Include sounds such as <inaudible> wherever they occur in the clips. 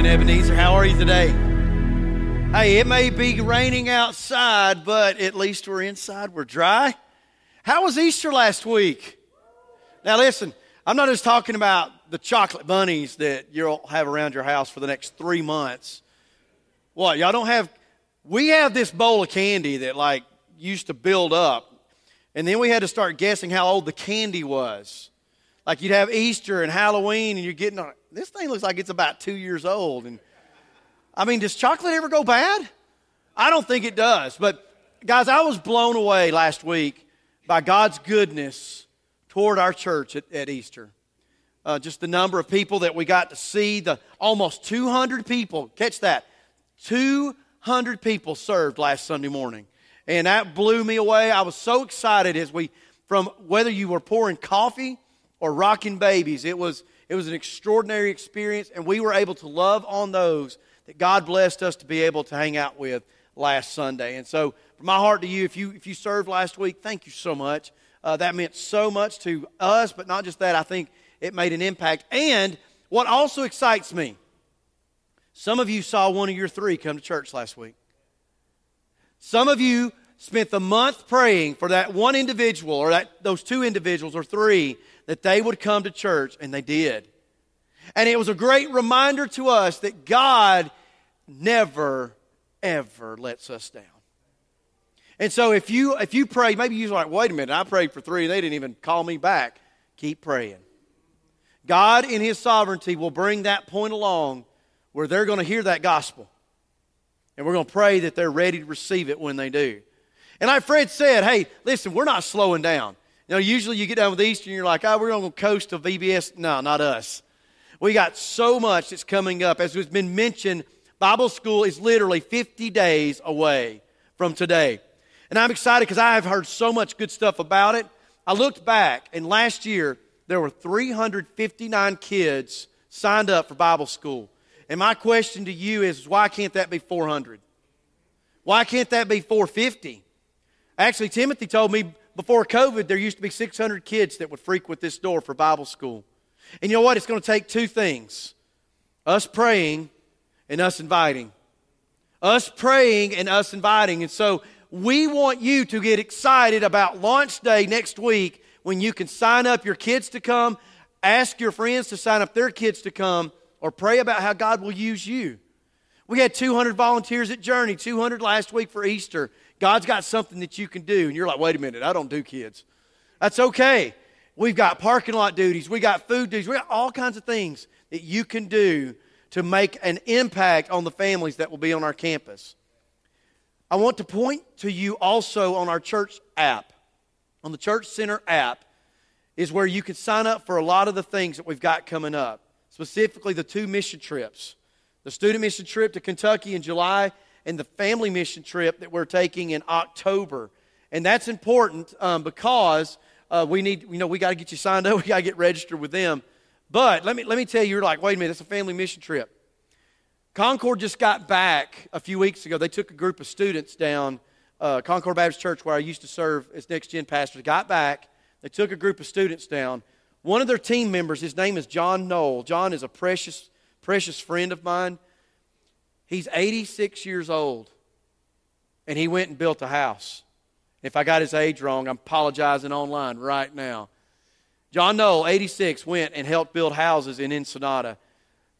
morning, Ebenezer. How are you today? Hey, it may be raining outside, but at least we're inside. We're dry. How was Easter last week? Now, listen, I'm not just talking about the chocolate bunnies that you'll have around your house for the next three months. What, y'all don't have. We have this bowl of candy that, like, used to build up. And then we had to start guessing how old the candy was. Like, you'd have Easter and Halloween, and you're getting this thing looks like it's about two years old. And I mean, does chocolate ever go bad? I don't think it does. But guys, I was blown away last week by God's goodness toward our church at, at Easter. Uh, just the number of people that we got to see, the almost 200 people. Catch that. 200 people served last Sunday morning. And that blew me away. I was so excited as we, from whether you were pouring coffee or rocking babies, it was, it was an extraordinary experience, and we were able to love on those that God blessed us to be able to hang out with last Sunday. And so, from my heart to you, if you, if you served last week, thank you so much. Uh, that meant so much to us, but not just that, I think it made an impact. And what also excites me, some of you saw one of your three come to church last week. Some of you spent the month praying for that one individual or that, those two individuals or three that they would come to church, and they did. And it was a great reminder to us that God never, ever lets us down. And so if you if you pray, maybe you're like, wait a minute, I prayed for three and they didn't even call me back. Keep praying. God in His sovereignty will bring that point along where they're going to hear that gospel. And we're going to pray that they're ready to receive it when they do. And like Fred said, hey, listen, we're not slowing down. You know, usually you get done with Easter and you're like, oh, we're going to coast to VBS. No, not us. We got so much that's coming up. As has been mentioned, Bible school is literally 50 days away from today. And I'm excited because I have heard so much good stuff about it. I looked back, and last year there were 359 kids signed up for Bible school. And my question to you is why can't that be 400? Why can't that be 450? Actually, Timothy told me before COVID, there used to be 600 kids that would frequent this door for Bible school. And you know what? It's going to take two things us praying and us inviting. Us praying and us inviting. And so we want you to get excited about launch day next week when you can sign up your kids to come, ask your friends to sign up their kids to come, or pray about how God will use you. We had 200 volunteers at Journey, 200 last week for Easter. God's got something that you can do. And you're like, wait a minute, I don't do kids. That's okay. We've got parking lot duties, we got food duties, we got all kinds of things that you can do to make an impact on the families that will be on our campus. I want to point to you also on our church app. On the Church Center app is where you can sign up for a lot of the things that we've got coming up, specifically the two mission trips the student mission trip to Kentucky in July and the family mission trip that we're taking in October. And that's important um, because uh, we need, you know, we got to get you signed up. <laughs> We got to get registered with them. But let me, let me tell you, you're like, wait a minute, it's a family mission trip. Concord just got back a few weeks ago. They took a group of students down, uh, Concord Baptist Church, where I used to serve as next gen pastor, got back. They took a group of students down. One of their team members, his name is John Knoll. John is a precious, precious friend of mine. He's 86 years old, and he went and built a house. If I got his age wrong, I'm apologizing online right now. John Knoll, 86, went and helped build houses in Ensenada.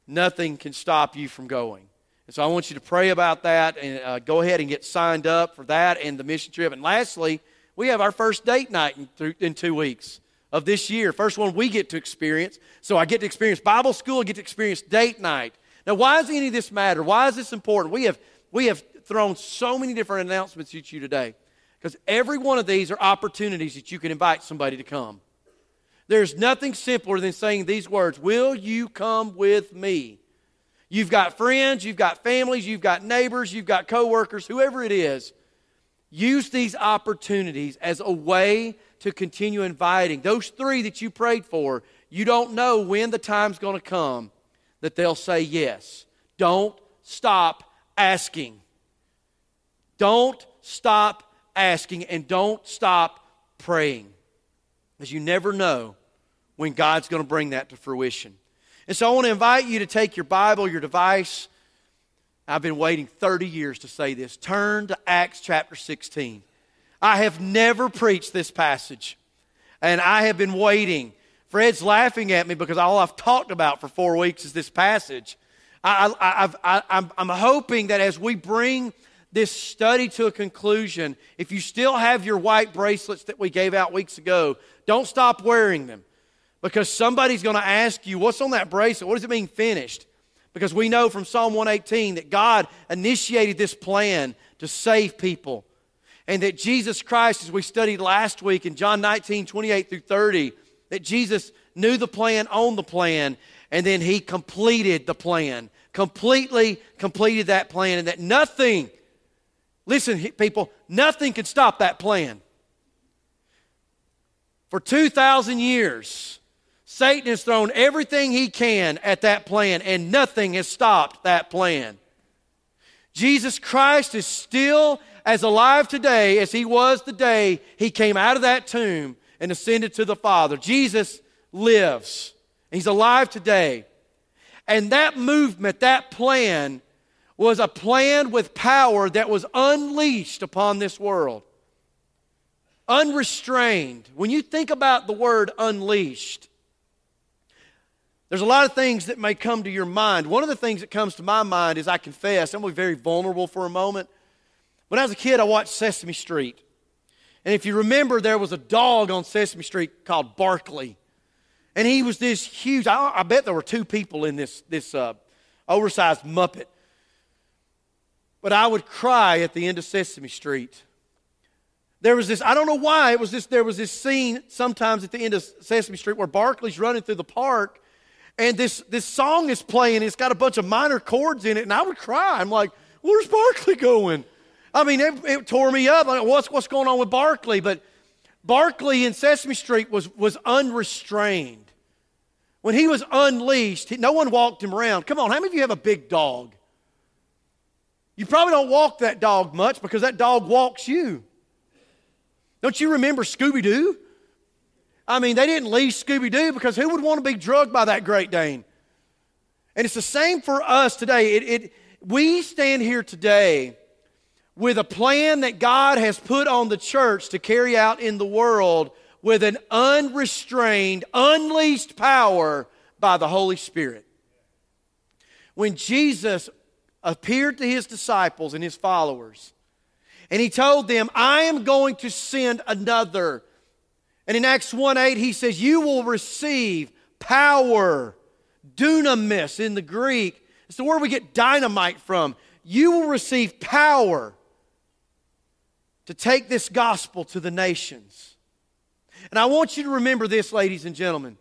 Nothing can stop you from going. And so I want you to pray about that and uh, go ahead and get signed up for that and the mission trip. And lastly, we have our first date night in, th- in two weeks of this year. First one we get to experience. So I get to experience Bible school, I get to experience date night. Now, why does any of this matter? Why is this important? We have, we have thrown so many different announcements at you today because every one of these are opportunities that you can invite somebody to come. There's nothing simpler than saying these words Will you come with me? You've got friends, you've got families, you've got neighbors, you've got coworkers, whoever it is. Use these opportunities as a way to continue inviting. Those three that you prayed for, you don't know when the time's going to come that they'll say yes. Don't stop asking. Don't stop asking and don't stop praying. Because you never know when God's going to bring that to fruition. And so I want to invite you to take your Bible, your device. I've been waiting 30 years to say this. Turn to Acts chapter 16. I have never preached this passage, and I have been waiting. Fred's laughing at me because all I've talked about for four weeks is this passage. I, am hoping that as we bring this study to a conclusion, if you still have your white bracelets that we gave out weeks ago, don't stop wearing them because somebody's going to ask you, What's on that bracelet? What does it mean finished? Because we know from Psalm 118 that God initiated this plan to save people. And that Jesus Christ, as we studied last week in John 19, 28 through 30, that Jesus knew the plan, owned the plan, and then he completed the plan. Completely completed that plan, and that nothing, listen, people, nothing can stop that plan. For 2,000 years, Satan has thrown everything he can at that plan, and nothing has stopped that plan. Jesus Christ is still as alive today as he was the day he came out of that tomb and ascended to the Father. Jesus lives. He's alive today. And that movement, that plan, was a plan with power that was unleashed upon this world. Unrestrained. When you think about the word unleashed, there's a lot of things that may come to your mind. One of the things that comes to my mind is I confess, I'm going to be very vulnerable for a moment. When I was a kid, I watched Sesame Street. And if you remember, there was a dog on Sesame Street called Barkley. And he was this huge, I, I bet there were two people in this, this uh, oversized Muppet. But I would cry at the end of Sesame Street. There was this, I don't know why, it was this, there was this scene sometimes at the end of Sesame Street where Barkley's running through the park and this, this song is playing. It's got a bunch of minor chords in it, and I would cry. I'm like, where's Barkley going? I mean, it, it tore me up. Like, what's, what's going on with Barkley? But Barkley in Sesame Street was, was unrestrained. When he was unleashed, no one walked him around. Come on, how many of you have a big dog? You probably don't walk that dog much because that dog walks you. Don't you remember Scooby Doo? I mean, they didn't leash Scooby Doo because who would want to be drugged by that Great Dane? And it's the same for us today. It, it, we stand here today with a plan that God has put on the church to carry out in the world with an unrestrained, unleashed power by the Holy Spirit. When Jesus appeared to his disciples and his followers, and he told them, I am going to send another. And in Acts 1 8, he says, You will receive power, dunamis in the Greek. It's the word we get dynamite from. You will receive power to take this gospel to the nations. And I want you to remember this, ladies and gentlemen.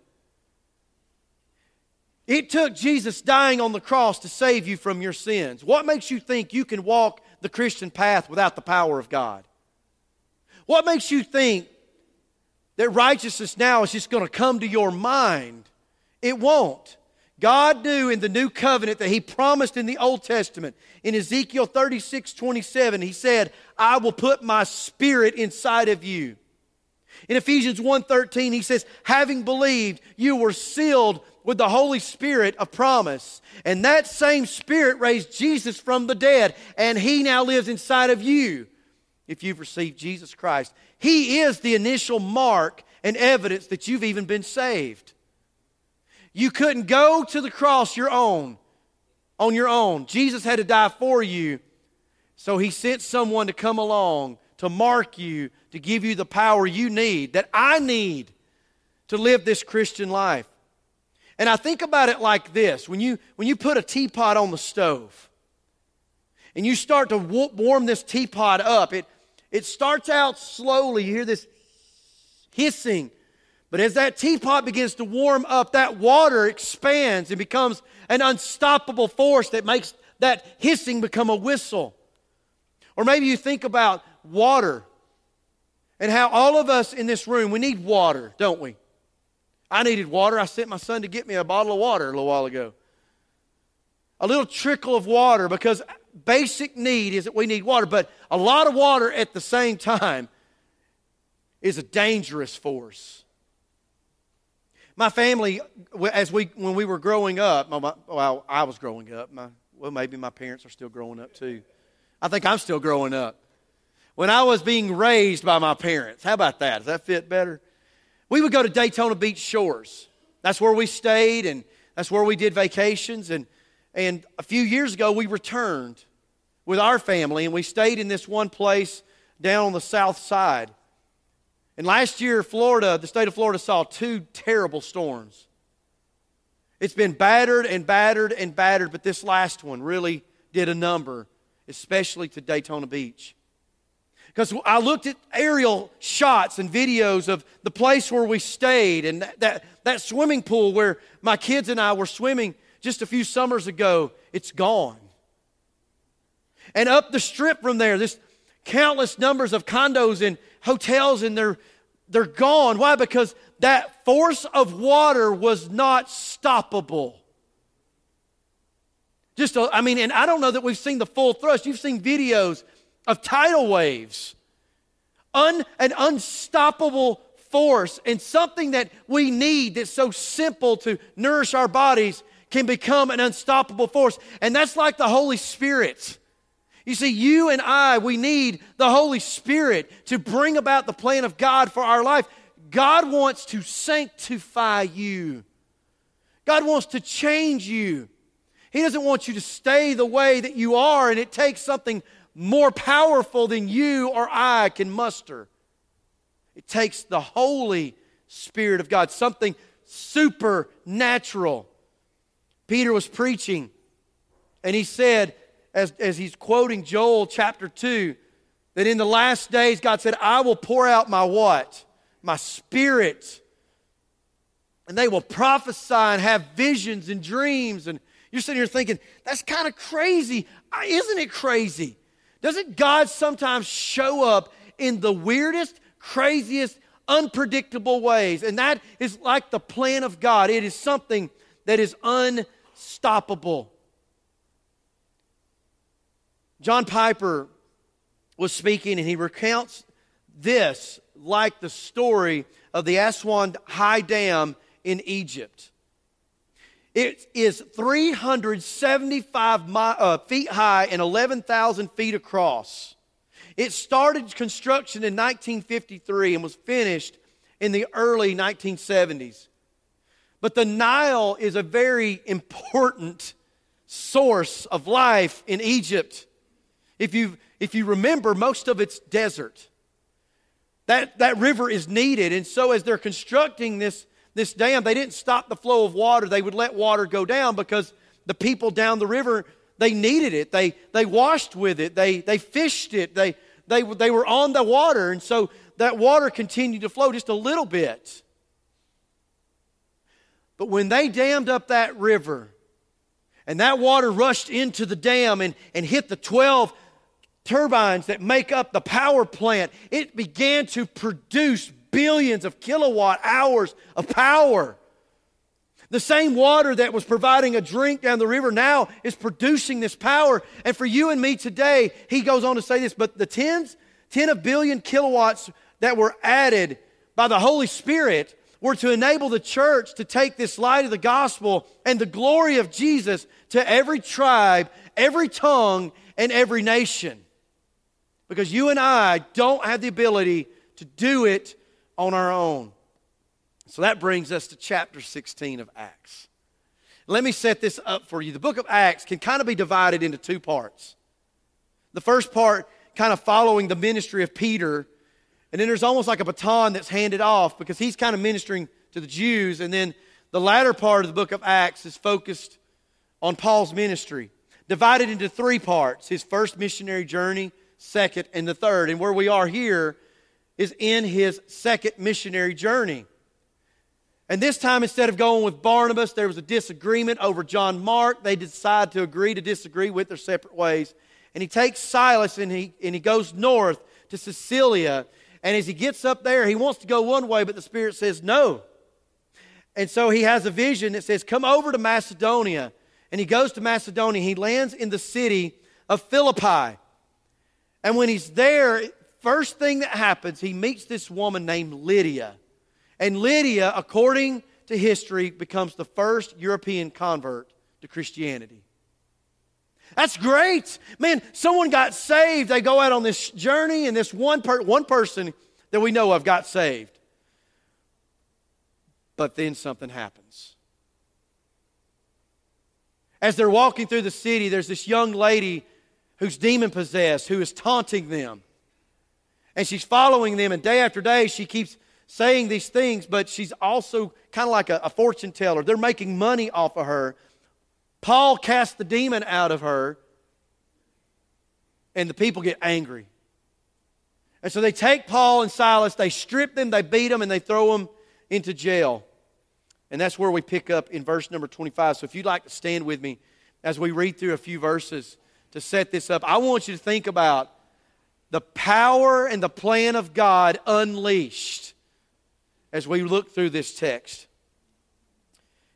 It took Jesus dying on the cross to save you from your sins. What makes you think you can walk the Christian path without the power of God? What makes you think that righteousness now is just going to come to your mind? It won't. God knew in the new covenant that He promised in the Old Testament. In Ezekiel 36 27, He said, I will put my spirit inside of you. In Ephesians 1:13 he says, "Having believed, you were sealed with the Holy Spirit of promise." And that same spirit raised Jesus from the dead, and he now lives inside of you if you've received Jesus Christ. He is the initial mark and evidence that you've even been saved. You couldn't go to the cross your own on your own. Jesus had to die for you. So he sent someone to come along to mark you, to give you the power you need, that I need to live this Christian life. And I think about it like this when you, when you put a teapot on the stove and you start to warm this teapot up, it, it starts out slowly. You hear this hissing but as that teapot begins to warm up, that water expands and becomes an unstoppable force that makes that hissing become a whistle. Or maybe you think about water and how all of us in this room, we need water, don't we? I needed water. I sent my son to get me a bottle of water a little while ago. A little trickle of water because basic need is that we need water, but a lot of water at the same time is a dangerous force. My family, as we when we were growing up, well, I was growing up. My, well, maybe my parents are still growing up too. I think I'm still growing up. When I was being raised by my parents, how about that? Does that fit better? We would go to Daytona Beach Shores. That's where we stayed, and that's where we did vacations. And, and a few years ago, we returned with our family, and we stayed in this one place down on the south side. And last year, Florida, the state of Florida, saw two terrible storms. It's been battered and battered and battered, but this last one really did a number, especially to Daytona Beach. Because I looked at aerial shots and videos of the place where we stayed and that, that, that, swimming pool where my kids and I were swimming just a few summers ago, it's gone. And up the strip from there, this countless numbers of condos and hotels, and they're, they're gone. Why? Because that force of water was not stoppable. Just, a, I mean, and I don't know that we've seen the full thrust. You've seen videos of tidal waves, Un, an unstoppable force, and something that we need that's so simple to nourish our bodies can become an unstoppable force. And that's like the Holy Spirit. You see, you and I, we need the Holy Spirit to bring about the plan of God for our life. God wants to sanctify you, God wants to change you. He doesn't want you to stay the way that you are, and it takes something more powerful than you or I can muster. It takes the Holy Spirit of God, something supernatural. Peter was preaching, and he said, as, as he's quoting Joel chapter 2, that in the last days, God said, I will pour out my what? My spirit. And they will prophesy and have visions and dreams. And you're sitting here thinking, that's kind of crazy. Isn't it crazy? Doesn't God sometimes show up in the weirdest, craziest, unpredictable ways? And that is like the plan of God. It is something that is unstoppable. John Piper was speaking and he recounts this like the story of the Aswan High Dam in Egypt. It is 375 mi- uh, feet high and 11,000 feet across. It started construction in 1953 and was finished in the early 1970s. But the Nile is a very important source of life in Egypt. If you, if you remember, most of it's desert. That, that river is needed. And so, as they're constructing this, this dam, they didn't stop the flow of water. They would let water go down because the people down the river, they needed it. They, they washed with it, they, they fished it, they, they, they were on the water. And so, that water continued to flow just a little bit. But when they dammed up that river, and that water rushed into the dam and, and hit the 12 turbines that make up the power plant, it began to produce billions of kilowatt hours of power. The same water that was providing a drink down the river now is producing this power. And for you and me today, he goes on to say this, but the tens, 10 of billion kilowatts that were added by the Holy Spirit were to enable the church to take this light of the gospel and the glory of Jesus to every tribe, every tongue, and every nation because you and I don't have the ability to do it on our own. So that brings us to chapter 16 of Acts. Let me set this up for you. The book of Acts can kind of be divided into two parts. The first part, kind of following the ministry of Peter, and then there's almost like a baton that's handed off because he's kind of ministering to the Jews, and then the latter part of the book of Acts is focused on Paul's ministry, divided into three parts his first missionary journey, second, and the third. And where we are here is in his second missionary journey. And this time, instead of going with Barnabas, there was a disagreement over John Mark. They decide to agree to disagree with their separate ways. And he takes Silas and he, and he goes north to Cilicia. And as he gets up there, he wants to go one way, but the Spirit says no. And so he has a vision that says, Come over to Macedonia. And he goes to Macedonia. He lands in the city of Philippi. And when he's there, first thing that happens, he meets this woman named Lydia. And Lydia, according to history, becomes the first European convert to Christianity. That's great. Man, someone got saved. They go out on this journey, and this one, per- one person that we know of got saved. But then something happens. As they're walking through the city, there's this young lady who's demon possessed, who is taunting them. And she's following them, and day after day, she keeps saying these things, but she's also kind of like a, a fortune teller. They're making money off of her. Paul casts the demon out of her, and the people get angry. And so they take Paul and Silas, they strip them, they beat them, and they throw them into jail. And that's where we pick up in verse number 25. So if you'd like to stand with me as we read through a few verses to set this up, I want you to think about the power and the plan of God unleashed as we look through this text.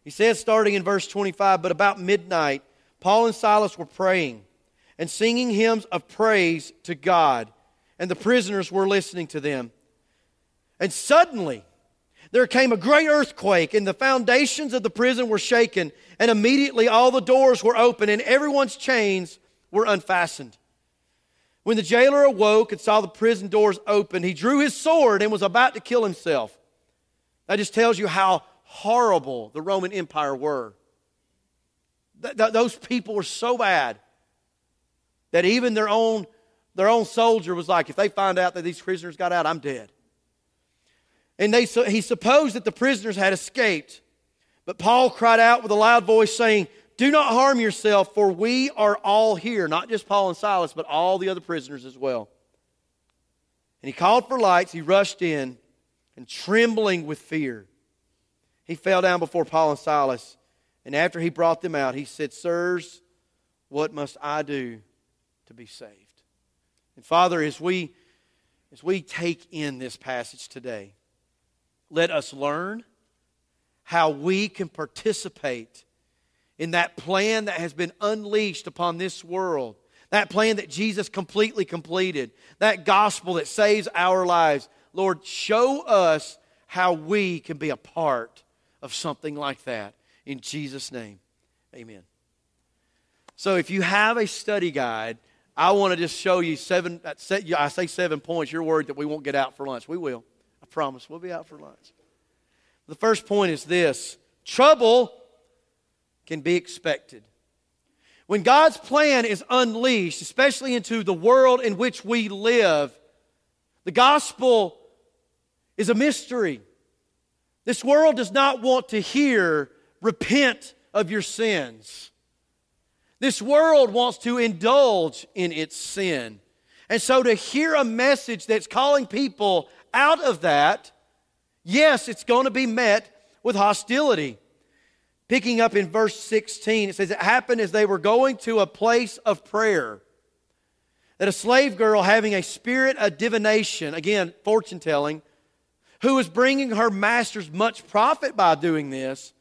He says, starting in verse 25, but about midnight, Paul and Silas were praying and singing hymns of praise to God, and the prisoners were listening to them. And suddenly, there came a great earthquake, and the foundations of the prison were shaken, and immediately all the doors were open, and everyone's chains were unfastened. When the jailer awoke and saw the prison doors open, he drew his sword and was about to kill himself. That just tells you how horrible the Roman Empire were. Th- th- those people were so bad that even their own, their own soldier was like, if they find out that these prisoners got out, I'm dead. And they, he supposed that the prisoners had escaped. But Paul cried out with a loud voice, saying, Do not harm yourself, for we are all here. Not just Paul and Silas, but all the other prisoners as well. And he called for lights. He rushed in, and trembling with fear, he fell down before Paul and Silas. And after he brought them out, he said, Sirs, what must I do to be saved? And Father, as we, as we take in this passage today, let us learn how we can participate in that plan that has been unleashed upon this world, that plan that Jesus completely completed, that gospel that saves our lives. Lord, show us how we can be a part of something like that. In Jesus' name, amen. So if you have a study guide, I want to just show you seven, uh, I say seven points. You're worried that we won't get out for lunch. We will I promise. We'll be out for lunch. The first point is this trouble can be expected. When God's plan is unleashed, especially into the world in which we live, the gospel is a mystery. This world does not want to hear, repent of your sins. This world wants to indulge in its sin. And so to hear a message that's calling people out of that, yes, it's going to be met with hostility. Picking up in verse 16, it says, It happened as they were going to a place of prayer that a slave girl having a spirit of divination, again, fortune telling, who was bringing her masters much profit by doing this,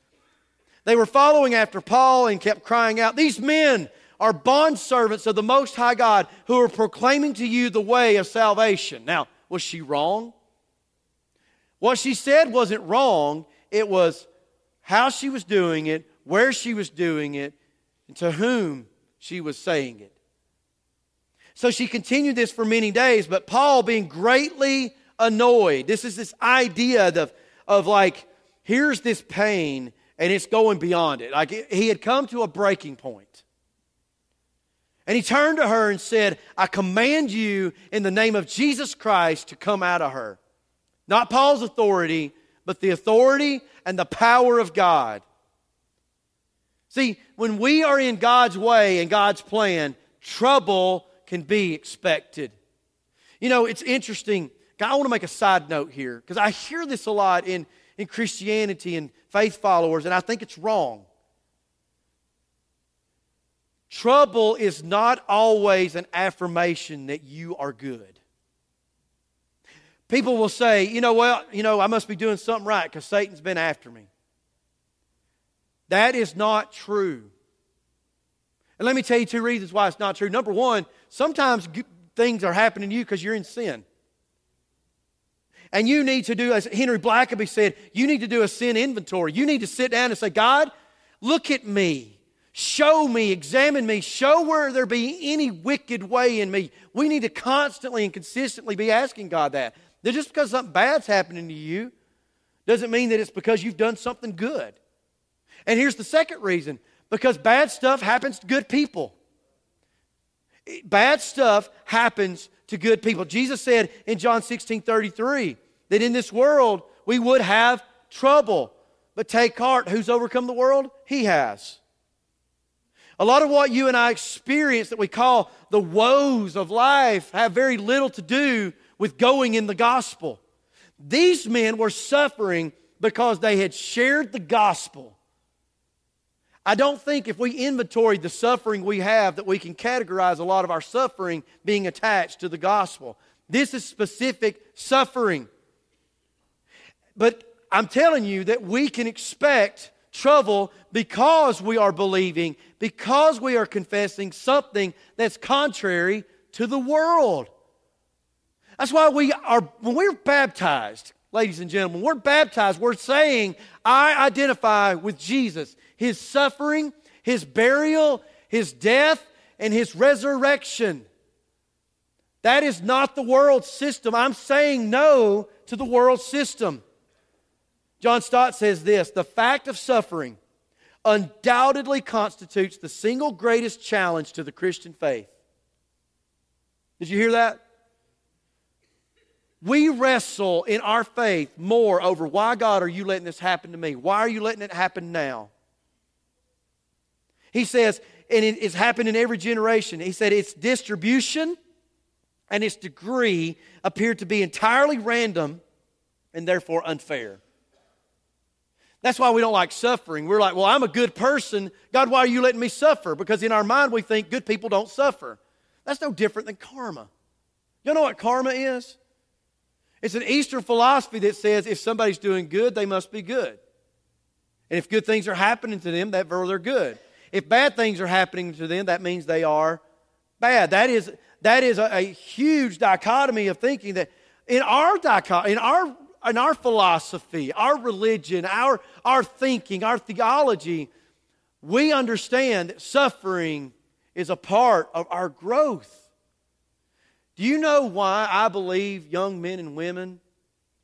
they were following after Paul and kept crying out, These men are bondservants of the Most High God who are proclaiming to you the way of salvation. Now, was she wrong? What she said wasn't wrong, it was how she was doing it, where she was doing it, and to whom she was saying it. So she continued this for many days, but Paul, being greatly annoyed, this is this idea of, of like, here's this pain, and it's going beyond it. Like he had come to a breaking point. And he turned to her and said, I command you in the name of Jesus Christ to come out of her. Not Paul's authority, but the authority and the power of God. See, when we are in God's way and God's plan, trouble can be expected. You know, it's interesting. I want to make a side note here because I hear this a lot in, in Christianity and faith followers, and I think it's wrong. Trouble is not always an affirmation that you are good. People will say, you know, well, you know, I must be doing something right because Satan's been after me. That is not true. And let me tell you two reasons why it's not true. Number one, sometimes things are happening to you because you're in sin. And you need to do, as Henry Blackaby said, you need to do a sin inventory. You need to sit down and say, God, look at me. Show me, examine me, show where there be any wicked way in me. We need to constantly and consistently be asking God that. That just because something bad's happening to you doesn't mean that it's because you've done something good. And here's the second reason because bad stuff happens to good people. Bad stuff happens to good people. Jesus said in John 16 33 that in this world we would have trouble, but take heart. Who's overcome the world? He has. A lot of what you and I experience that we call the woes of life have very little to do with going in the gospel. These men were suffering because they had shared the gospel. I don't think if we inventory the suffering we have that we can categorize a lot of our suffering being attached to the gospel. This is specific suffering. But I'm telling you that we can expect trouble because we are believing because we are confessing something that's contrary to the world. That's why we are, when we're baptized, ladies and gentlemen, we're baptized, we're saying, I identify with Jesus, his suffering, his burial, his death, and his resurrection. That is not the world system. I'm saying no to the world system. John Stott says this the fact of suffering undoubtedly constitutes the single greatest challenge to the Christian faith. Did you hear that? We wrestle in our faith more over why, God, are you letting this happen to me? Why are you letting it happen now? He says, and it's happened in every generation. He said its distribution and its degree appear to be entirely random and therefore unfair. That's why we don't like suffering. We're like, well, I'm a good person. God, why are you letting me suffer? Because in our mind, we think good people don't suffer. That's no different than karma. You know what karma is? It's an Eastern philosophy that says if somebody's doing good, they must be good. And if good things are happening to them, that they're good. If bad things are happening to them, that means they are bad. That is, that is a, a huge dichotomy of thinking that in our dichotomy, in our in our philosophy, our religion, our, our thinking, our theology, we understand that suffering is a part of our growth. Do you know why I believe young men and women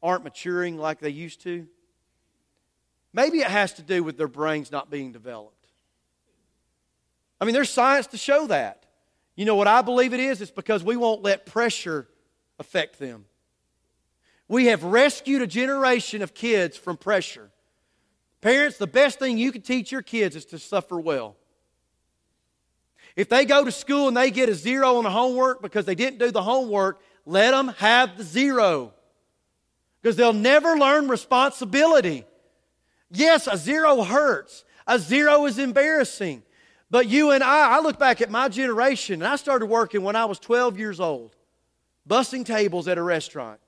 aren't maturing like they used to? Maybe it has to do with their brains not being developed. I mean, there's science to show that. You know what I believe it is? It's because we won't let pressure affect them. We have rescued a generation of kids from pressure. Parents, the best thing you can teach your kids is to suffer well. If they go to school and they get a zero on the homework because they didn't do the homework, let them have the zero. Because they'll never learn responsibility. Yes, a zero hurts. A zero is embarrassing. But you and I, I look back at my generation, and I started working when I was 12 years old, bussing tables at a restaurant.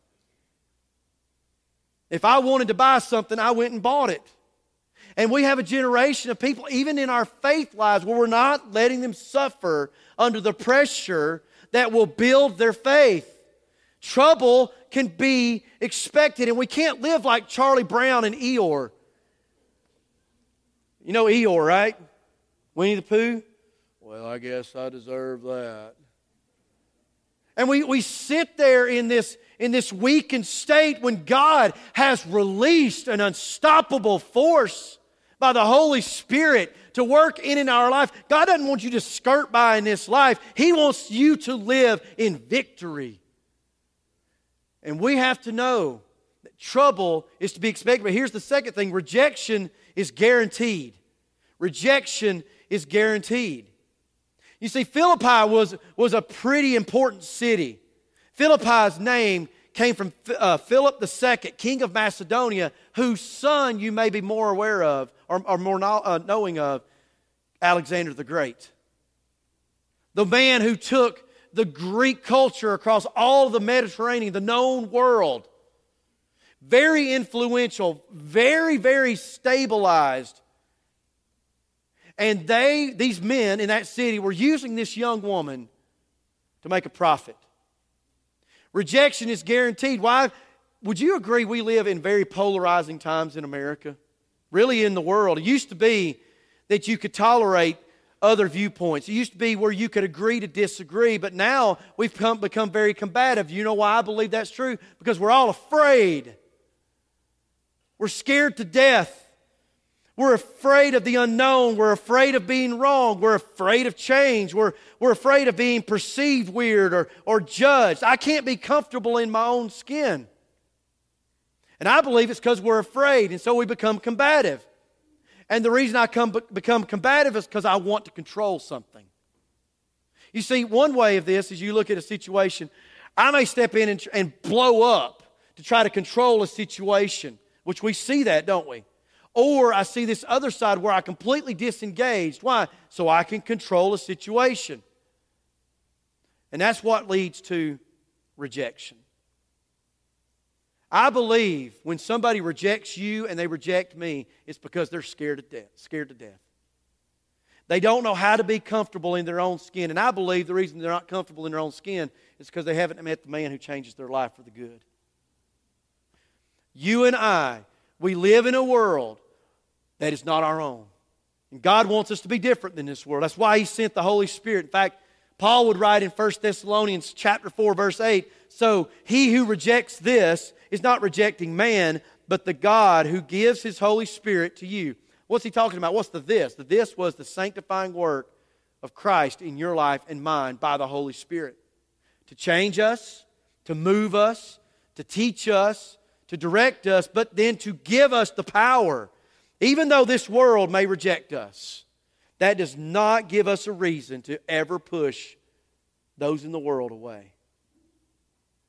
If I wanted to buy something, I went and bought it. And we have a generation of people, even in our faith lives, where we're not letting them suffer under the pressure that will build their faith. Trouble can be expected, and we can't live like Charlie Brown and Eeyore. You know Eeyore, right? Winnie the Pooh? Well, I guess I deserve that. And we, we sit there in this, in this weakened state when God has released an unstoppable force by the Holy Spirit to work in in our life. God doesn't want you to skirt by in this life. He wants you to live in victory. And we have to know that trouble is to be expected. But here's the second thing rejection is guaranteed. Rejection is guaranteed. You see, Philippi was, was a pretty important city. Philippi's name came from uh, Philip II, king of Macedonia, whose son you may be more aware of or, or more uh, knowing of, Alexander the Great. The man who took the Greek culture across all the Mediterranean, the known world. Very influential, very, very stabilized. And they, these men in that city, were using this young woman to make a profit. Rejection is guaranteed. Why? would you agree we live in very polarizing times in America? Really, in the world. It used to be that you could tolerate other viewpoints. It used to be where you could agree to disagree, but now we've come, become very combative. You know why I believe that's true? Because we're all afraid. We're scared to death. We're afraid of the unknown. We're afraid of being wrong. We're afraid of change. We're, we're afraid of being perceived weird or, or judged. I can't be comfortable in my own skin. And I believe it's because we're afraid, and so we become combative. And the reason I come, become combative is because I want to control something. You see, one way of this is you look at a situation, I may step in and, and blow up to try to control a situation, which we see that, don't we? Or I see this other side where I completely disengaged. Why? So I can control a situation. And that's what leads to rejection. I believe when somebody rejects you and they reject me, it's because they're scared to death, scared to death. They don't know how to be comfortable in their own skin. And I believe the reason they're not comfortable in their own skin is because they haven't met the man who changes their life for the good. You and I, we live in a world that is not our own. And God wants us to be different than this world. That's why He sent the Holy Spirit. In fact, Paul would write in 1 Thessalonians chapter 4, verse 8, so he who rejects this is not rejecting man, but the God who gives his Holy Spirit to you. What's he talking about? What's the this? The this was the sanctifying work of Christ in your life and mine by the Holy Spirit. To change us, to move us, to teach us, to direct us, but then to give us the power even though this world may reject us, that does not give us a reason to ever push those in the world away.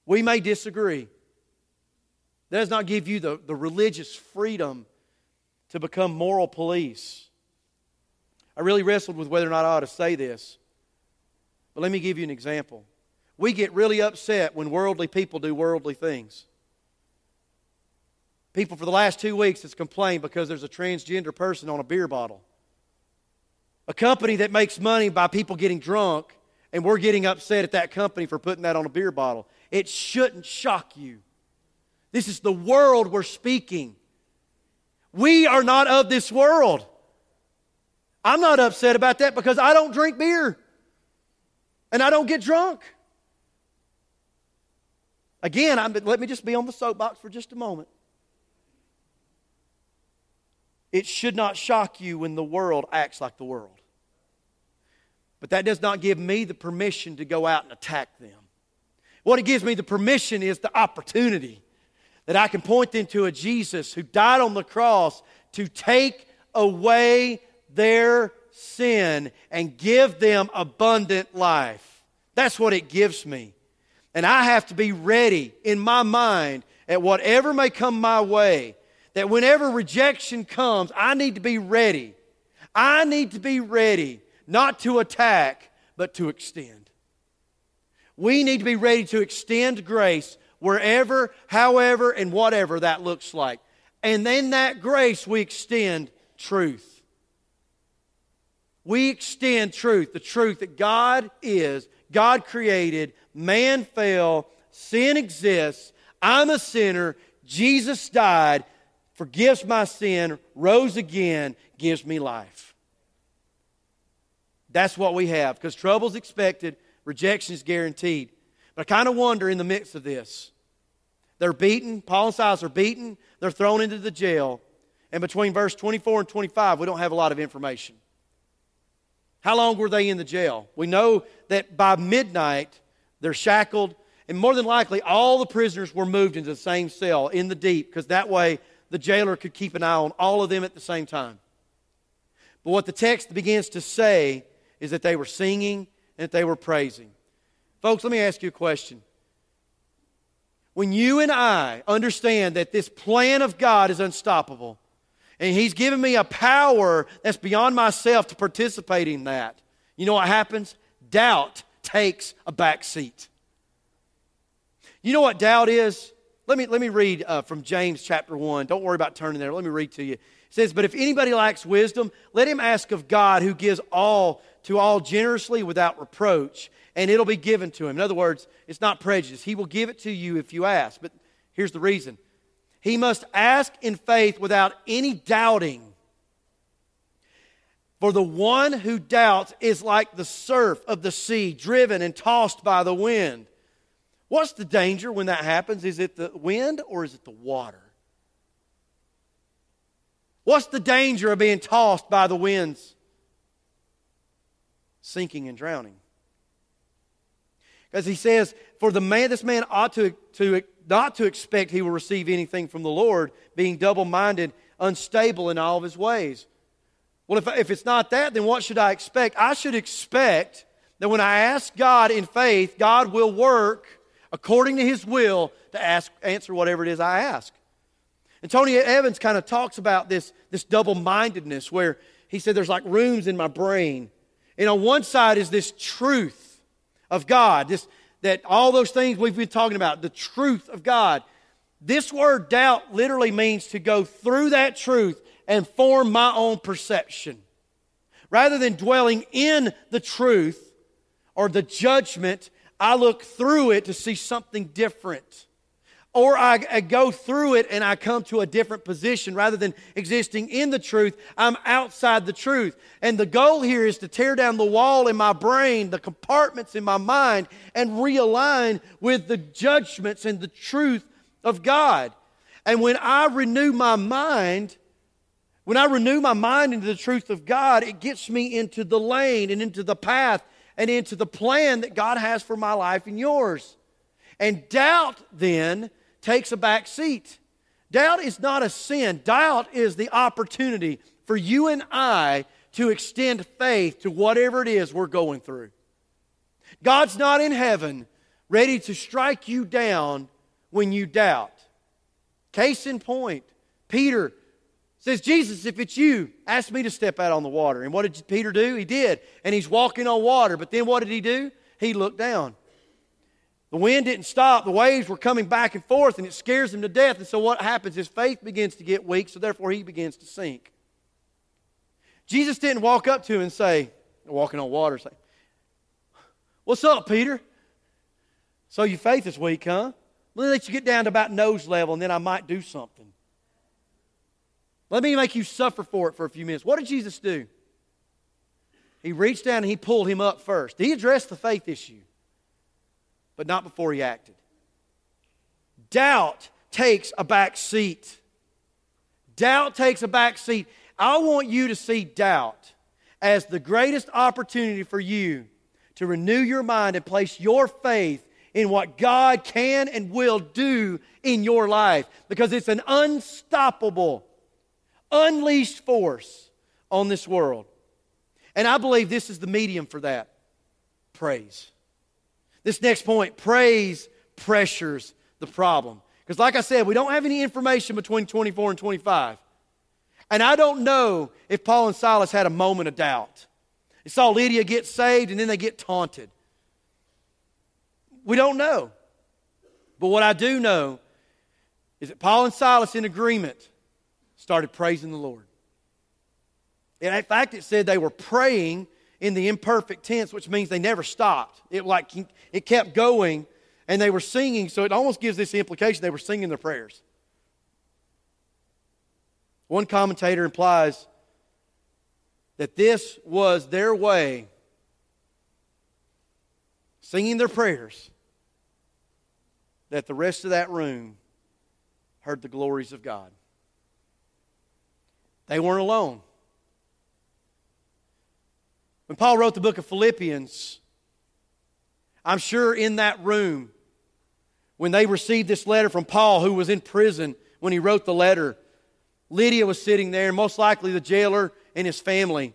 We may disagree. That does not give you the, the religious freedom to become moral police. I really wrestled with whether or not I ought to say this. But let me give you an example. We get really upset when worldly people do worldly things. People for the last two weeks has complained because there's a transgender person on a beer bottle. A company that makes money by people getting drunk, and we're getting upset at that company for putting that on a beer bottle. It shouldn't shock you. This is the world we're speaking. We are not of this world. I'm not upset about that because I don't drink beer and I don't get drunk. Again, I'm, let me just be on the soapbox for just a moment. It should not shock you when the world acts like the world. But that does not give me the permission to go out and attack them. What it gives me the permission is the opportunity that I can point them to a Jesus who died on the cross to take away their sin and give them abundant life. That's what it gives me. And I have to be ready in my mind at whatever may come my way that whenever rejection comes, I need to be ready. I need to be ready not to attack, but to extend. We need to be ready to extend grace wherever, however, and whatever that looks like. And then that grace, we extend truth. We extend truth, the truth that God is, God created, man fell, sin exists, I'm a sinner, Jesus died, forgives my sin, rose again, gives me life. That's what we have because trouble's expected, rejection is guaranteed. But I kind of wonder in the midst of this. They're beaten, Paul and Silas are beaten, they're thrown into the jail. And between verse 24 and 25, we don't have a lot of information. How long were they in the jail? We know that by midnight, they're shackled, and more than likely, all the prisoners were moved into the same cell in the deep, because that way the jailer could keep an eye on all of them at the same time. But what the text begins to say is that they were singing and that they were praising. Folks, let me ask you a question. When you and I understand that this plan of God is unstoppable, and He's given me a power that's beyond myself to participate in that, you know what happens? Doubt takes a back seat. You know what doubt is? Let me, let me read uh, from James chapter 1. Don't worry about turning there. Let me read to you. Says, But if anybody lacks wisdom, let him ask of God who gives all to all generously without reproach, and it'll be given to him. In other words, it's not prejudice. He will give it to you if you ask. But Here's the reason he must ask in faith without any doubting. For the one who doubts is like the surf of the sea, driven and tossed by the wind. What's the danger when that happens? Is it the wind or is it the water? What's the danger of being tossed by the winds? Sinking and drowning. Because he says, For the man, this man ought to, to not to expect he will receive anything from the Lord, being double minded, unstable in all of his ways. Well, if, if it's not that, then what should I expect? I should expect that when I ask God in faith, God will work according to his will to ask, answer whatever it is I ask. And Tony Evans kind of talks about this, this double mindedness where he said there's like rooms in my brain. And on one side is this truth of God, this, that all those things we've been talking about, the truth of God. This word doubt literally means to go through that truth and form my own perception. Rather than dwelling in the truth or the judgment, I look through it to see something different. Or I, I, go through it and I come to a different position. Rather than existing in the truth, I'm outside the truth. And the goal here is to tear down the wall in my brain, the compartments in my mind, and realign with the judgments and the truth of God. And when I renew my mind, when I renew my mind into the truth of God, it gets me into the lane and into the path and into the plan that God has for my life and yours. And doubt then takes a back seat. Doubt is not a sin, doubt is the opportunity for you and I to extend faith to whatever it is we're going through. God's not in heaven ready to strike you down when you doubt. Case in point, Peter says, Jesus, if it's you, ask me to step out on the water. And what did Peter do? He did. And he's walking on water. But then what did he do? He looked down. The wind didn't stop. The waves were coming back and forth, and it scares him to death. And so what happens? His faith begins to get weak, so therefore he begins to sink. Jesus didn't walk up to him and say, walking on water, say, What's up, Peter? So your faith is weak, huh? Let me let you get down to about nose level, and then I might do something. Let me make you suffer for it for a few minutes. What did Jesus do? He reached down and he pulled him up first. He addressed the faith issue but not before he acted. Doubt takes a back seat. Doubt takes a back seat. I want you to see doubt as the greatest opportunity for you to renew your mind and place your faith in what God can and will do in your life because it's an unstoppable, unleashed force on this world. And I believe this is the medium for that praise. This next point praise pressures the problem. Because, like I said, we don't have any information between 24 and 25. And I don't know if Paul and Silas had a moment of doubt. They saw Lydia get saved and then they get taunted. We don't know. But what I do know is that Paul and Silas, in agreement, started praising the Lord. And in fact, it said they were praying in the imperfect tense, which means they never stopped. It like it kept going, and they were singing. So it almost gives this implication they were singing their prayers. One commentator implies that this was their way, singing their prayers, that the rest of that room heard the glories of God. They weren't alone. When Paul wrote the book of Philippians, I'm sure in that room, when they received this letter from Paul, who was in prison when he wrote the letter, Lydia was sitting there, most likely the jailer and his family.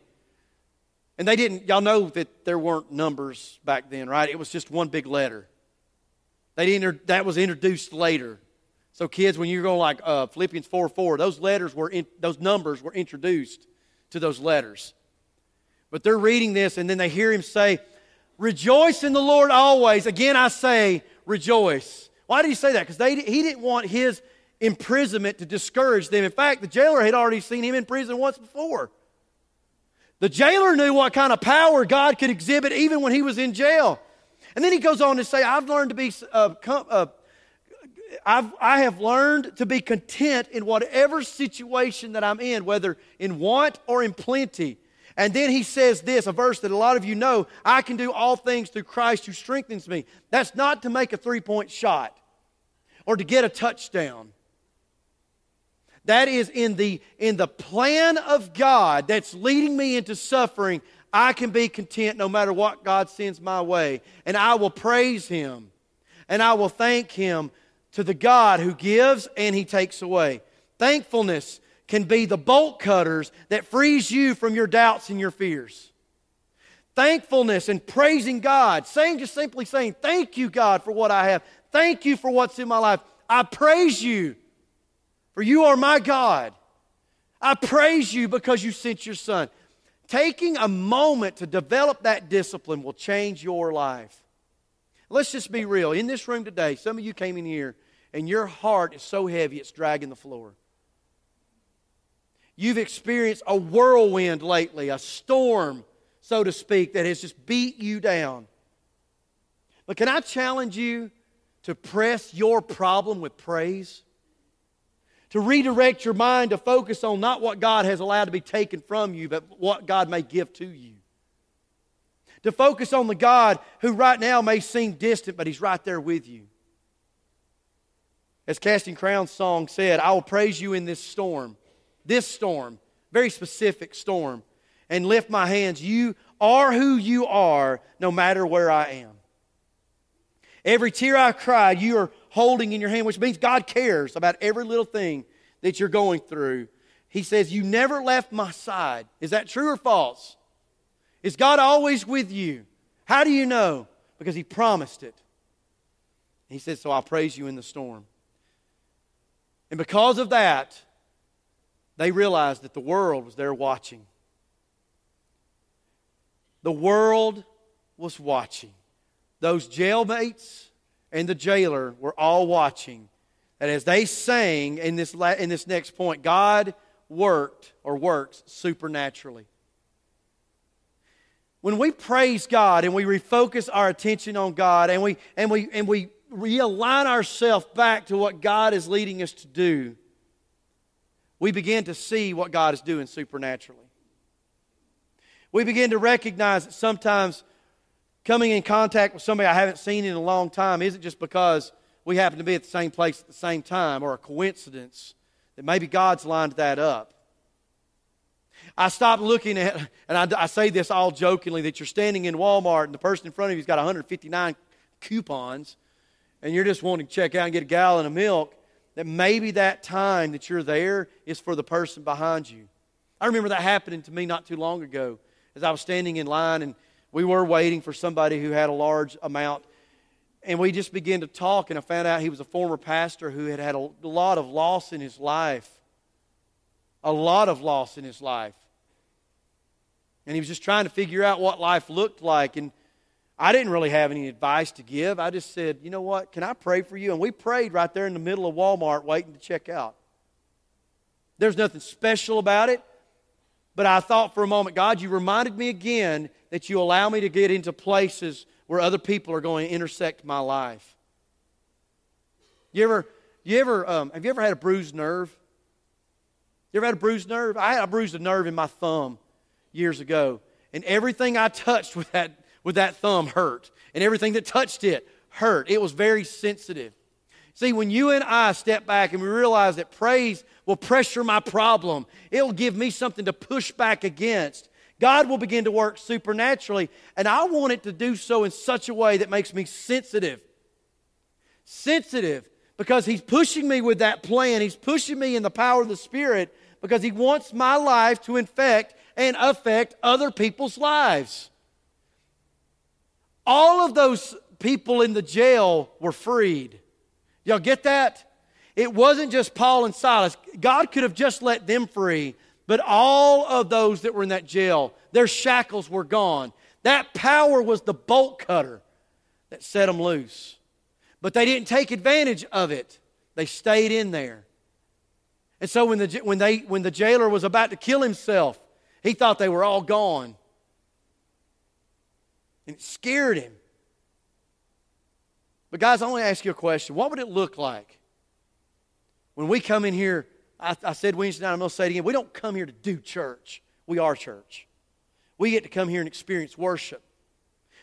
And they didn't, y'all know that there weren't numbers back then, right? It was just one big letter. They didn't, that was introduced later. So, kids, when you're going like uh, Philippians 4 4, those letters were, in, those numbers were introduced to those letters. But they're reading this and then they hear him say, Rejoice in the Lord always. Again, I say, rejoice. Why did he say that? Because he didn't want his imprisonment to discourage them. In fact, the jailer had already seen him in prison once before. The jailer knew what kind of power God could exhibit even when he was in jail. And then he goes on to say, I've learned to be, uh, com- uh, I've, I have learned to be content in whatever situation that I'm in, whether in want or in plenty. And then he says this, a verse that a lot of you know I can do all things through Christ who strengthens me. That's not to make a three point shot or to get a touchdown. That is in the, in the plan of God that's leading me into suffering. I can be content no matter what God sends my way. And I will praise Him and I will thank Him to the God who gives and He takes away. Thankfulness can be the bolt cutters that frees you from your doubts and your fears. Thankfulness and praising God, saying just simply saying, Thank you, God, for what I have. Thank you for what's in my life. I praise you, for you are my God. I praise you because you sent your son. Taking a moment to develop that discipline will change your life. Let's just be real. In this room today, some of you came in here and your heart is so heavy it's dragging the floor. You've experienced a whirlwind lately, a storm, so to speak, that has just beat you down. But can I challenge you to press your problem with praise? To redirect your mind to focus on not what God has allowed to be taken from you, but what God may give to you. To focus on the God who right now may seem distant, but He's right there with you. As Casting Crowns song said, I will praise you in this storm, this storm, very specific storm, and lift my hands. You are who you are, no matter where I am. Every tear I cry, you are holding in your hand, which means God cares about every little thing that you're going through. He says, You never left my side. Is that true or false? Is God always with you? How do you know? Because He promised it. He said, So I'll praise you in the storm. And because of that, they realized that the world was there watching. The world was watching. Those jailmates and the jailer were all watching. That as they sang in this, in this next point, God worked or works supernaturally. When we praise God and we refocus our attention on God and we, and we, and we realign ourselves back to what God is leading us to do, we begin to see what God is doing supernaturally. We begin to recognize that sometimes coming in contact with somebody I haven't seen in a long time isn't just because we happen to be at the same place at the same time or a coincidence, that maybe God's lined that up. I stopped looking at, and I, I, say this all jokingly, that you're standing in Walmart and the person in front of you's got 159 coupons, and you're just wanting to check out and get a gallon of milk, that maybe that time that you're there is for the person behind you. I remember that happening to me not too long ago as I was standing in line and we were waiting for somebody who had a large amount. And we just began to talk, and I found out he was a former pastor who had had a lot of loss in his life. A lot of loss in his life. And he was just trying to figure out what life looked like. And I didn't really have any advice to give. I just said, you know what? Can I pray for you? And we prayed right there in the middle of Walmart waiting to check out. There's nothing special about it. But I thought for a moment, God, you reminded me again that you allow me to get into places where other people are going to intersect my life. You ever, you ever, um, have you ever had a bruised nerve? You ever had a bruised nerve? I had a bruised nerve in my thumb years ago, and everything I touched <laughs> with that with that thumb hurt, and everything that touched it hurt. It was very sensitive. See, when you and I step back and we realize that praise will pressure my problem, it will give me something to push back against. God will begin to work supernaturally, and I want it to do so in such a way that makes me sensitive. Sensitive because He's pushing me with that plan. He's pushing me in the power of the Spirit because He wants my life to infect and affect other people's lives. All of those people in the jail were freed. Y'all get that? It wasn't just Paul and Silas. God could have just let them free, but all of those that were in that jail, their shackles were gone. That power was the bolt cutter that set them loose. But they didn't take advantage of it, they stayed in there. And so when the, when, they, when the jailer was about to kill himself, he thought they were all gone. And it scared him. But, guys, I want to ask you a question. What would it look like When we come in here, I, I said Wednesday night, I'm going to say it again, we don't come here to do church. We are church. We get to come here and experience worship.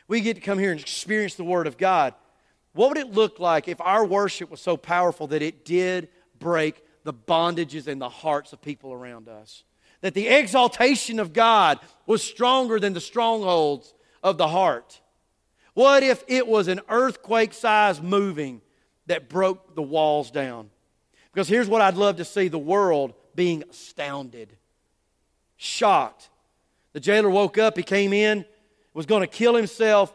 We get to come here and experience the Word of God. What would it look like if our worship was so powerful that it did break the bondages in the hearts of people around us? That the exaltation of God was stronger than the strongholds of the heart? What if it was an earthquake size moving that broke the walls down? Because here's what I'd love to see the world being astounded, shocked. The jailer woke up, he came in, was going to kill himself,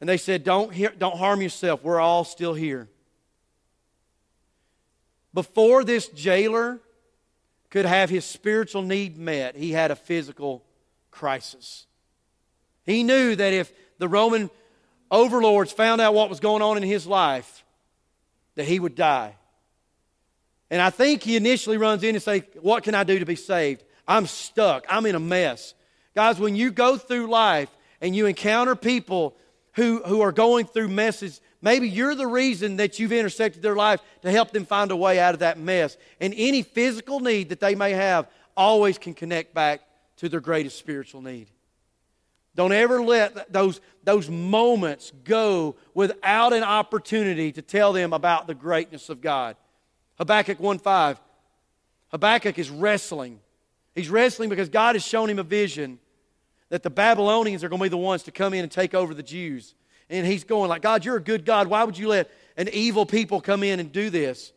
and they said, don't, don't harm yourself. We're all still here. Before this jailer could have his spiritual need met, he had a physical crisis. He knew that if the Roman overlords found out what was going on in his life, that he would die. And I think he initially runs in and says, What can I do to be saved? I'm stuck. I'm in a mess. Guys, when you go through life and you encounter people who, who are going through messes, maybe you're the reason that you've intersected their life to help them find a way out of that mess. And any physical need that they may have always can connect back to their greatest spiritual need. Don't ever let those, those moments go without an opportunity to tell them about the greatness of God. Habakkuk 1.5. Habakkuk is wrestling. He's wrestling because God has shown him a vision that the Babylonians are going to be the ones to come in and take over the Jews. And he's going like, God, you're a good God. Why would you let an evil people come in and do this?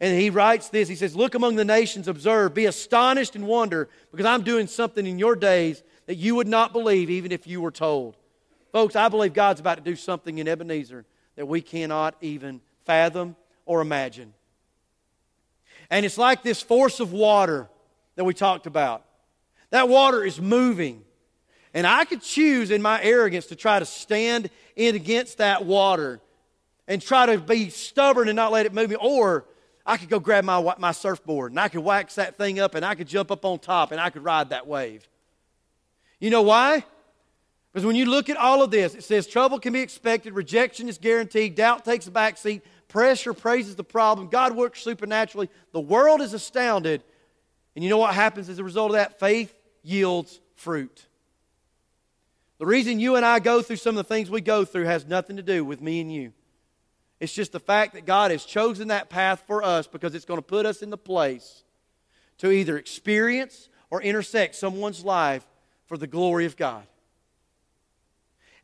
And he writes this. He says, Look among the nations, observe, be astonished and wonder, because I'm doing something in your days that you would not believe even if you were told. Folks, I believe God's about to do something in Ebenezer that we cannot even fathom or imagine. And it's like this force of water that we talked about. That water is moving. And I could choose in my arrogance to try to stand in against that water and try to be stubborn and not let it move me. Or I could go grab my, my surfboard and I could wax that thing up and I could jump up on top and I could ride that wave. You know why? Because when you look at all of this, it says trouble can be expected, rejection is guaranteed, doubt takes a back seat, pressure praises the problem, God works supernaturally. The world is astounded. And you know what happens as a result of that? Faith yields fruit. The reason you and I go through some of the things we go through has nothing to do with me and you. It's just the fact that God has chosen that path for us because it's going to put us in the place to either experience or intersect someone's life for the glory of God.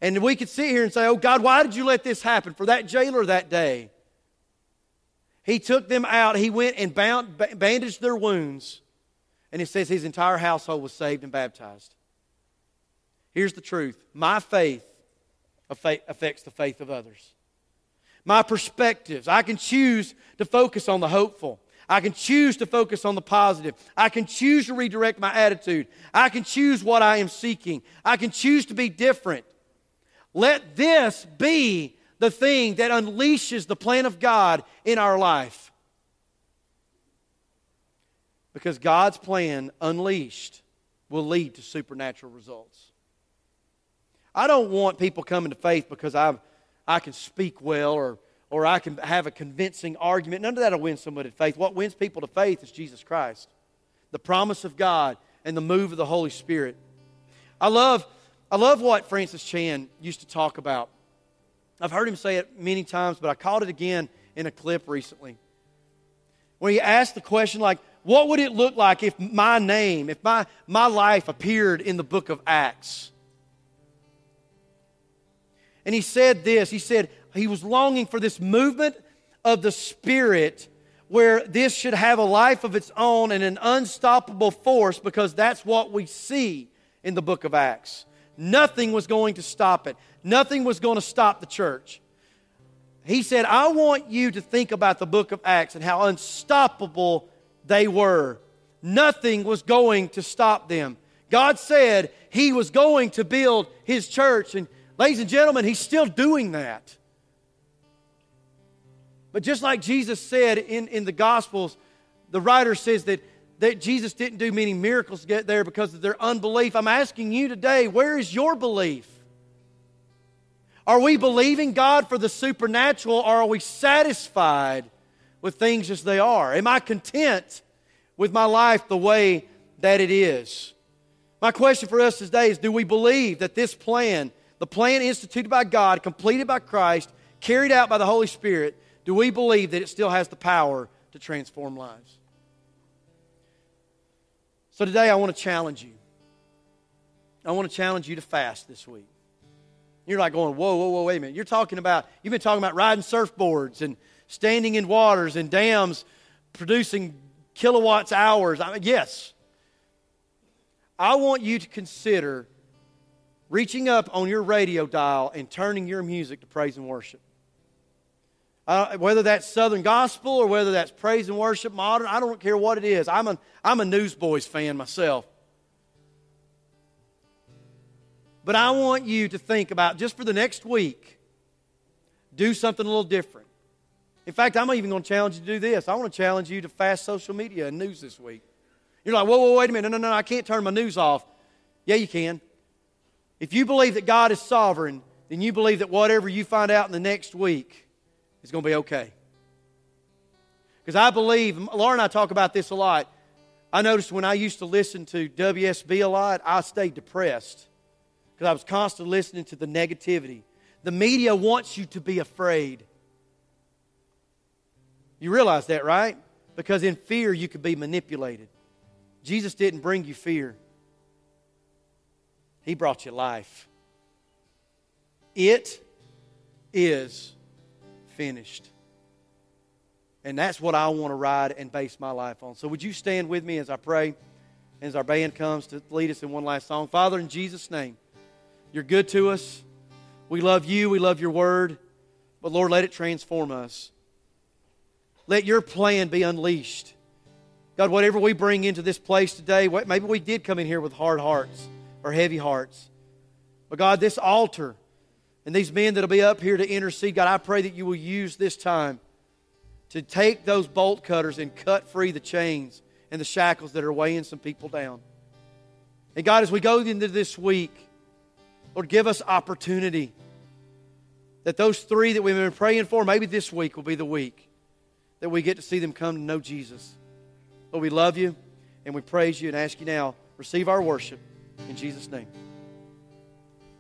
And we could sit here and say, Oh, God, why did you let this happen for that jailer that day? He took them out, he went and bound, bandaged their wounds, and it says his entire household was saved and baptized. Here's the truth my faith affects the faith of others. My perspectives, I can choose to focus on the hopeful. I can choose to focus on the positive. I can choose to redirect my attitude. I can choose what I am seeking. I can choose to be different. Let this be the thing that unleashes the plan of God in our life. Because God's plan unleashed will lead to supernatural results. I don't want people coming to faith because i I can speak well or or I can have a convincing argument. None of that will win somebody to faith. What wins people to faith is Jesus Christ, the promise of God, and the move of the Holy Spirit. I love, I love what Francis Chan used to talk about. I've heard him say it many times, but I caught it again in a clip recently. When he asked the question, like, what would it look like if my name, if my, my life appeared in the book of Acts? And he said this He said, he was longing for this movement of the Spirit where this should have a life of its own and an unstoppable force because that's what we see in the book of Acts. Nothing was going to stop it, nothing was going to stop the church. He said, I want you to think about the book of Acts and how unstoppable they were. Nothing was going to stop them. God said He was going to build His church. And, ladies and gentlemen, He's still doing that. But just like Jesus said in, in the Gospels, the writer says that, that Jesus didn't do many miracles to get there because of their unbelief. I'm asking you today, where is your belief? Are we believing God for the supernatural or are we satisfied with things as they are? Am I content with my life the way that it is? My question for us today is do we believe that this plan, the plan instituted by God, completed by Christ, carried out by the Holy Spirit, do we believe that it still has the power to transform lives? So today I want to challenge you. I want to challenge you to fast this week. You're like going, whoa, whoa, whoa, wait a minute. You're talking about, you've been talking about riding surfboards and standing in waters and dams producing kilowatts hours. I mean, yes. I want you to consider reaching up on your radio dial and turning your music to praise and worship. Uh, whether that's Southern gospel or whether that's praise and worship modern, I don't care what it is. I'm a, I'm a Newsboys fan myself. But I want you to think about just for the next week, do something a little different. In fact, I'm even going to challenge you to do this. I want to challenge you to fast social media and news this week. You're like, whoa, whoa, wait a minute. No, no, no, I can't turn my news off. Yeah, you can. If you believe that God is sovereign, then you believe that whatever you find out in the next week is going to be okay. Because I believe, Laura and I talk about this a lot. I noticed when I used to listen to WSB a lot, I stayed depressed because I was constantly listening to the negativity. The media wants you to be afraid. You realize that, right? Because in fear, you could be manipulated. Jesus didn't bring you fear, He brought you life. It is finished. And that's what I want to ride and base my life on. So, would you stand with me as I pray, as our band comes to lead us in one last song? Father, in Jesus' name, you're good to us. We love you. We love your word. But, Lord, let it transform us. Let your plan be unleashed. God, whatever we bring into this place today, maybe we did come in here with hard hearts or heavy hearts. But, God, this altar and these men that'll be up here to intercede, God, I pray that you will use this time to take those bolt cutters and cut free the chains and the shackles that are weighing some people down. And God, as we go into this week, Lord, give us opportunity that those three that we've been praying for, maybe this week will be the week that we get to see them come to know Jesus. Lord, we love you and we praise you and ask you now, receive our worship in Jesus' name.